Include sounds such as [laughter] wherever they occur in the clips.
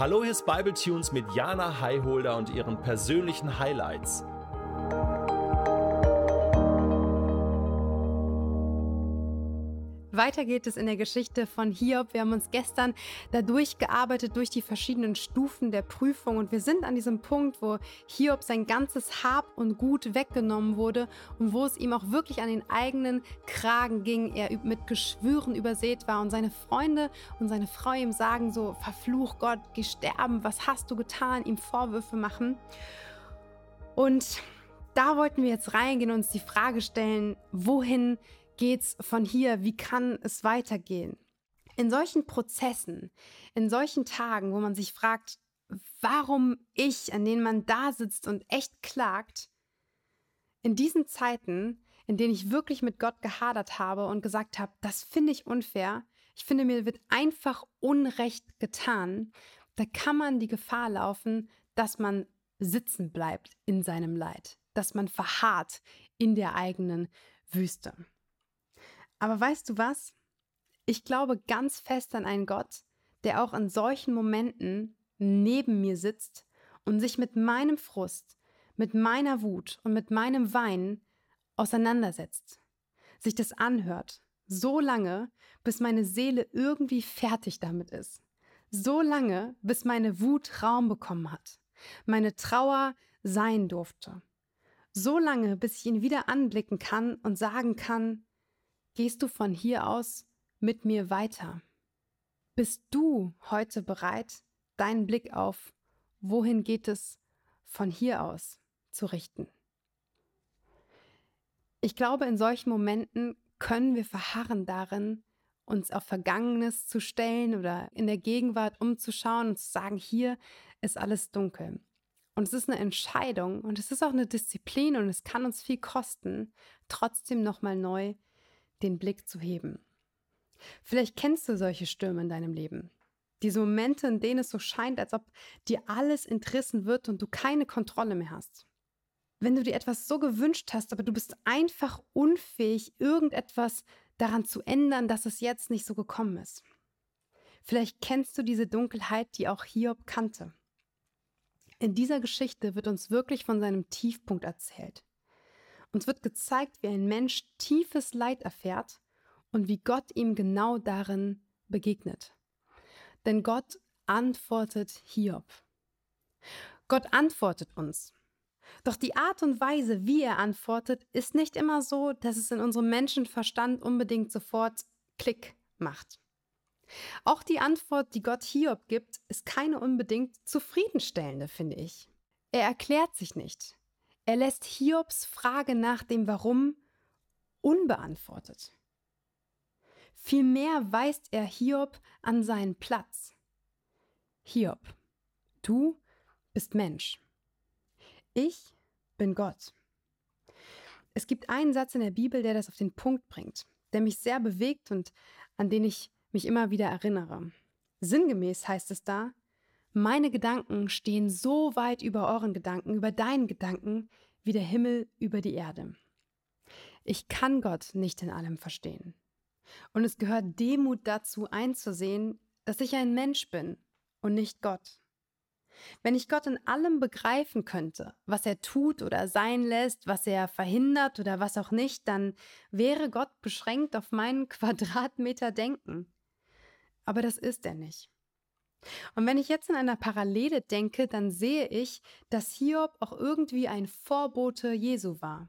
Hallo, hier ist Bible Tunes mit Jana Highholder und ihren persönlichen Highlights. Weiter geht es in der Geschichte von Hiob. Wir haben uns gestern dadurch gearbeitet durch die verschiedenen Stufen der Prüfung und wir sind an diesem Punkt, wo Hiob sein ganzes Hab und Gut weggenommen wurde und wo es ihm auch wirklich an den eigenen Kragen ging, er mit Geschwüren übersät war und seine Freunde und seine Frau ihm sagen so, verfluch Gott, geh sterben, was hast du getan, ihm Vorwürfe machen. Und da wollten wir jetzt reingehen und uns die Frage stellen, wohin geht's von hier? Wie kann es weitergehen? In solchen Prozessen, in solchen Tagen, wo man sich fragt, warum ich, an denen man da sitzt und echt klagt, in diesen Zeiten, in denen ich wirklich mit Gott gehadert habe und gesagt habe, das finde ich unfair, ich finde, mir wird einfach Unrecht getan, da kann man die Gefahr laufen, dass man sitzen bleibt in seinem Leid, dass man verharrt in der eigenen Wüste. Aber weißt du was? Ich glaube ganz fest an einen Gott, der auch in solchen Momenten neben mir sitzt und sich mit meinem Frust, mit meiner Wut und mit meinem Weinen auseinandersetzt, sich das anhört, so lange, bis meine Seele irgendwie fertig damit ist, so lange, bis meine Wut Raum bekommen hat, meine Trauer sein durfte, so lange, bis ich ihn wieder anblicken kann und sagen kann, Gehst du von hier aus mit mir weiter? Bist du heute bereit, deinen Blick auf, wohin geht es von hier aus, zu richten? Ich glaube, in solchen Momenten können wir verharren darin, uns auf Vergangenes zu stellen oder in der Gegenwart umzuschauen und zu sagen, hier ist alles dunkel. Und es ist eine Entscheidung und es ist auch eine Disziplin und es kann uns viel kosten, trotzdem nochmal neu den Blick zu heben. Vielleicht kennst du solche Stürme in deinem Leben. Diese Momente, in denen es so scheint, als ob dir alles entrissen wird und du keine Kontrolle mehr hast. Wenn du dir etwas so gewünscht hast, aber du bist einfach unfähig, irgendetwas daran zu ändern, dass es jetzt nicht so gekommen ist. Vielleicht kennst du diese Dunkelheit, die auch Hiob kannte. In dieser Geschichte wird uns wirklich von seinem Tiefpunkt erzählt. Uns wird gezeigt, wie ein Mensch tiefes Leid erfährt und wie Gott ihm genau darin begegnet. Denn Gott antwortet Hiob. Gott antwortet uns. Doch die Art und Weise, wie er antwortet, ist nicht immer so, dass es in unserem Menschenverstand unbedingt sofort Klick macht. Auch die Antwort, die Gott Hiob gibt, ist keine unbedingt zufriedenstellende, finde ich. Er erklärt sich nicht. Er lässt Hiobs Frage nach dem Warum unbeantwortet. Vielmehr weist er Hiob an seinen Platz. Hiob, du bist Mensch. Ich bin Gott. Es gibt einen Satz in der Bibel, der das auf den Punkt bringt, der mich sehr bewegt und an den ich mich immer wieder erinnere. Sinngemäß heißt es da, meine Gedanken stehen so weit über euren Gedanken, über deinen Gedanken, wie der Himmel über die Erde. Ich kann Gott nicht in allem verstehen. Und es gehört Demut dazu einzusehen, dass ich ein Mensch bin und nicht Gott. Wenn ich Gott in allem begreifen könnte, was er tut oder sein lässt, was er verhindert oder was auch nicht, dann wäre Gott beschränkt auf meinen [laughs] Quadratmeter Denken. Aber das ist er nicht. Und wenn ich jetzt in einer Parallele denke, dann sehe ich, dass Hiob auch irgendwie ein Vorbote Jesu war.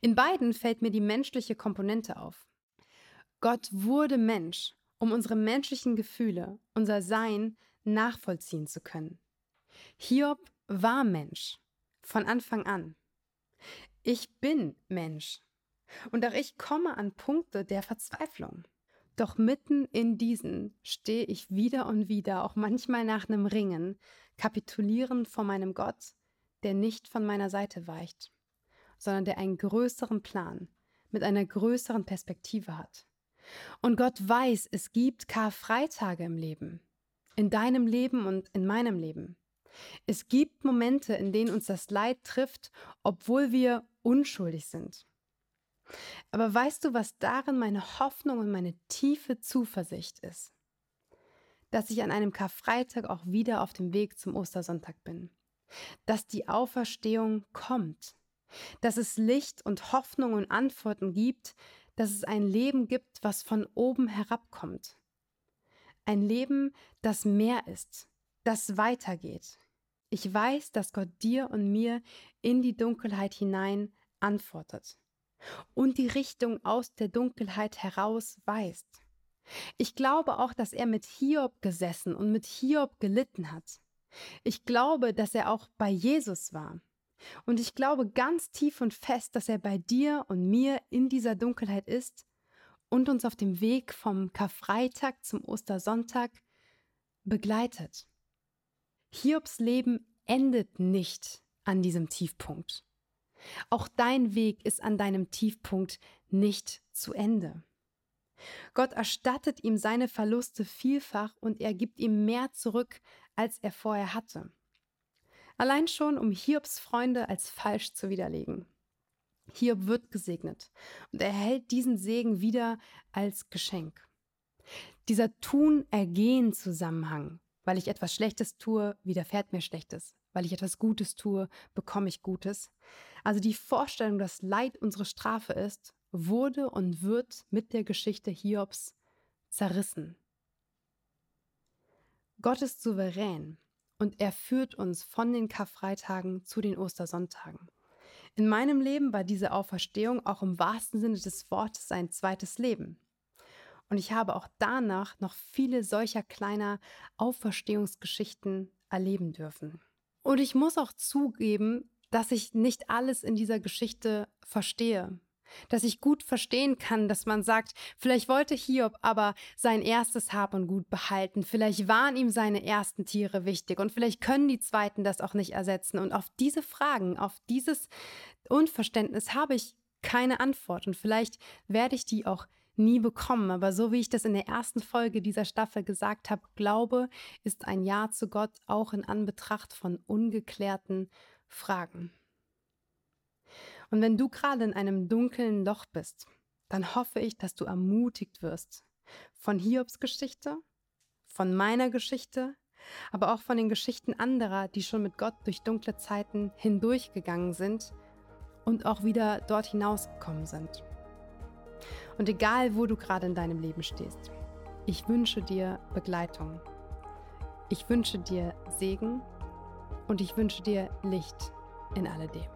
In beiden fällt mir die menschliche Komponente auf. Gott wurde Mensch, um unsere menschlichen Gefühle, unser Sein nachvollziehen zu können. Hiob war Mensch, von Anfang an. Ich bin Mensch. Und auch ich komme an Punkte der Verzweiflung. Doch mitten in diesen stehe ich wieder und wieder, auch manchmal nach einem Ringen, kapitulierend vor meinem Gott, der nicht von meiner Seite weicht, sondern der einen größeren Plan mit einer größeren Perspektive hat. Und Gott weiß, es gibt Karfreitage im Leben, in deinem Leben und in meinem Leben. Es gibt Momente, in denen uns das Leid trifft, obwohl wir unschuldig sind. Aber weißt du, was darin meine Hoffnung und meine tiefe Zuversicht ist? dass ich an einem Karfreitag auch wieder auf dem Weg zum Ostersonntag bin. Dass die Auferstehung kommt. Dass es Licht und Hoffnung und Antworten gibt, dass es ein Leben gibt, was von oben herabkommt. Ein Leben, das mehr ist, das weitergeht. Ich weiß, dass Gott dir und mir in die Dunkelheit hinein antwortet und die Richtung aus der Dunkelheit heraus weist. Ich glaube auch, dass er mit Hiob gesessen und mit Hiob gelitten hat. Ich glaube, dass er auch bei Jesus war. Und ich glaube ganz tief und fest, dass er bei dir und mir in dieser Dunkelheit ist und uns auf dem Weg vom Karfreitag zum Ostersonntag begleitet. Hiobs Leben endet nicht an diesem Tiefpunkt. Auch dein Weg ist an deinem Tiefpunkt nicht zu Ende. Gott erstattet ihm seine Verluste vielfach und er gibt ihm mehr zurück, als er vorher hatte. Allein schon, um Hiobs Freunde als falsch zu widerlegen. Hiob wird gesegnet und erhält diesen Segen wieder als Geschenk. Dieser Tun-Ergehen-Zusammenhang, weil ich etwas Schlechtes tue, widerfährt mir Schlechtes, weil ich etwas Gutes tue, bekomme ich Gutes. Also die Vorstellung, dass Leid unsere Strafe ist, wurde und wird mit der Geschichte Hiobs zerrissen. Gott ist souverän und er führt uns von den Karfreitagen zu den Ostersonntagen. In meinem Leben war diese Auferstehung auch im wahrsten Sinne des Wortes ein zweites Leben. Und ich habe auch danach noch viele solcher kleiner Auferstehungsgeschichten erleben dürfen. Und ich muss auch zugeben, dass ich nicht alles in dieser Geschichte verstehe. Dass ich gut verstehen kann, dass man sagt, vielleicht wollte Hiob aber sein erstes Hab und Gut behalten, vielleicht waren ihm seine ersten Tiere wichtig. Und vielleicht können die zweiten das auch nicht ersetzen. Und auf diese Fragen, auf dieses Unverständnis habe ich keine Antwort. Und vielleicht werde ich die auch nie bekommen. Aber so wie ich das in der ersten Folge dieser Staffel gesagt habe, Glaube ist ein Ja zu Gott auch in Anbetracht von ungeklärten Fragen. Und wenn du gerade in einem dunklen Loch bist, dann hoffe ich, dass du ermutigt wirst von Hiobs Geschichte, von meiner Geschichte, aber auch von den Geschichten anderer, die schon mit Gott durch dunkle Zeiten hindurchgegangen sind und auch wieder dort hinausgekommen sind. Und egal, wo du gerade in deinem Leben stehst, ich wünsche dir Begleitung. Ich wünsche dir Segen und ich wünsche dir Licht in alledem.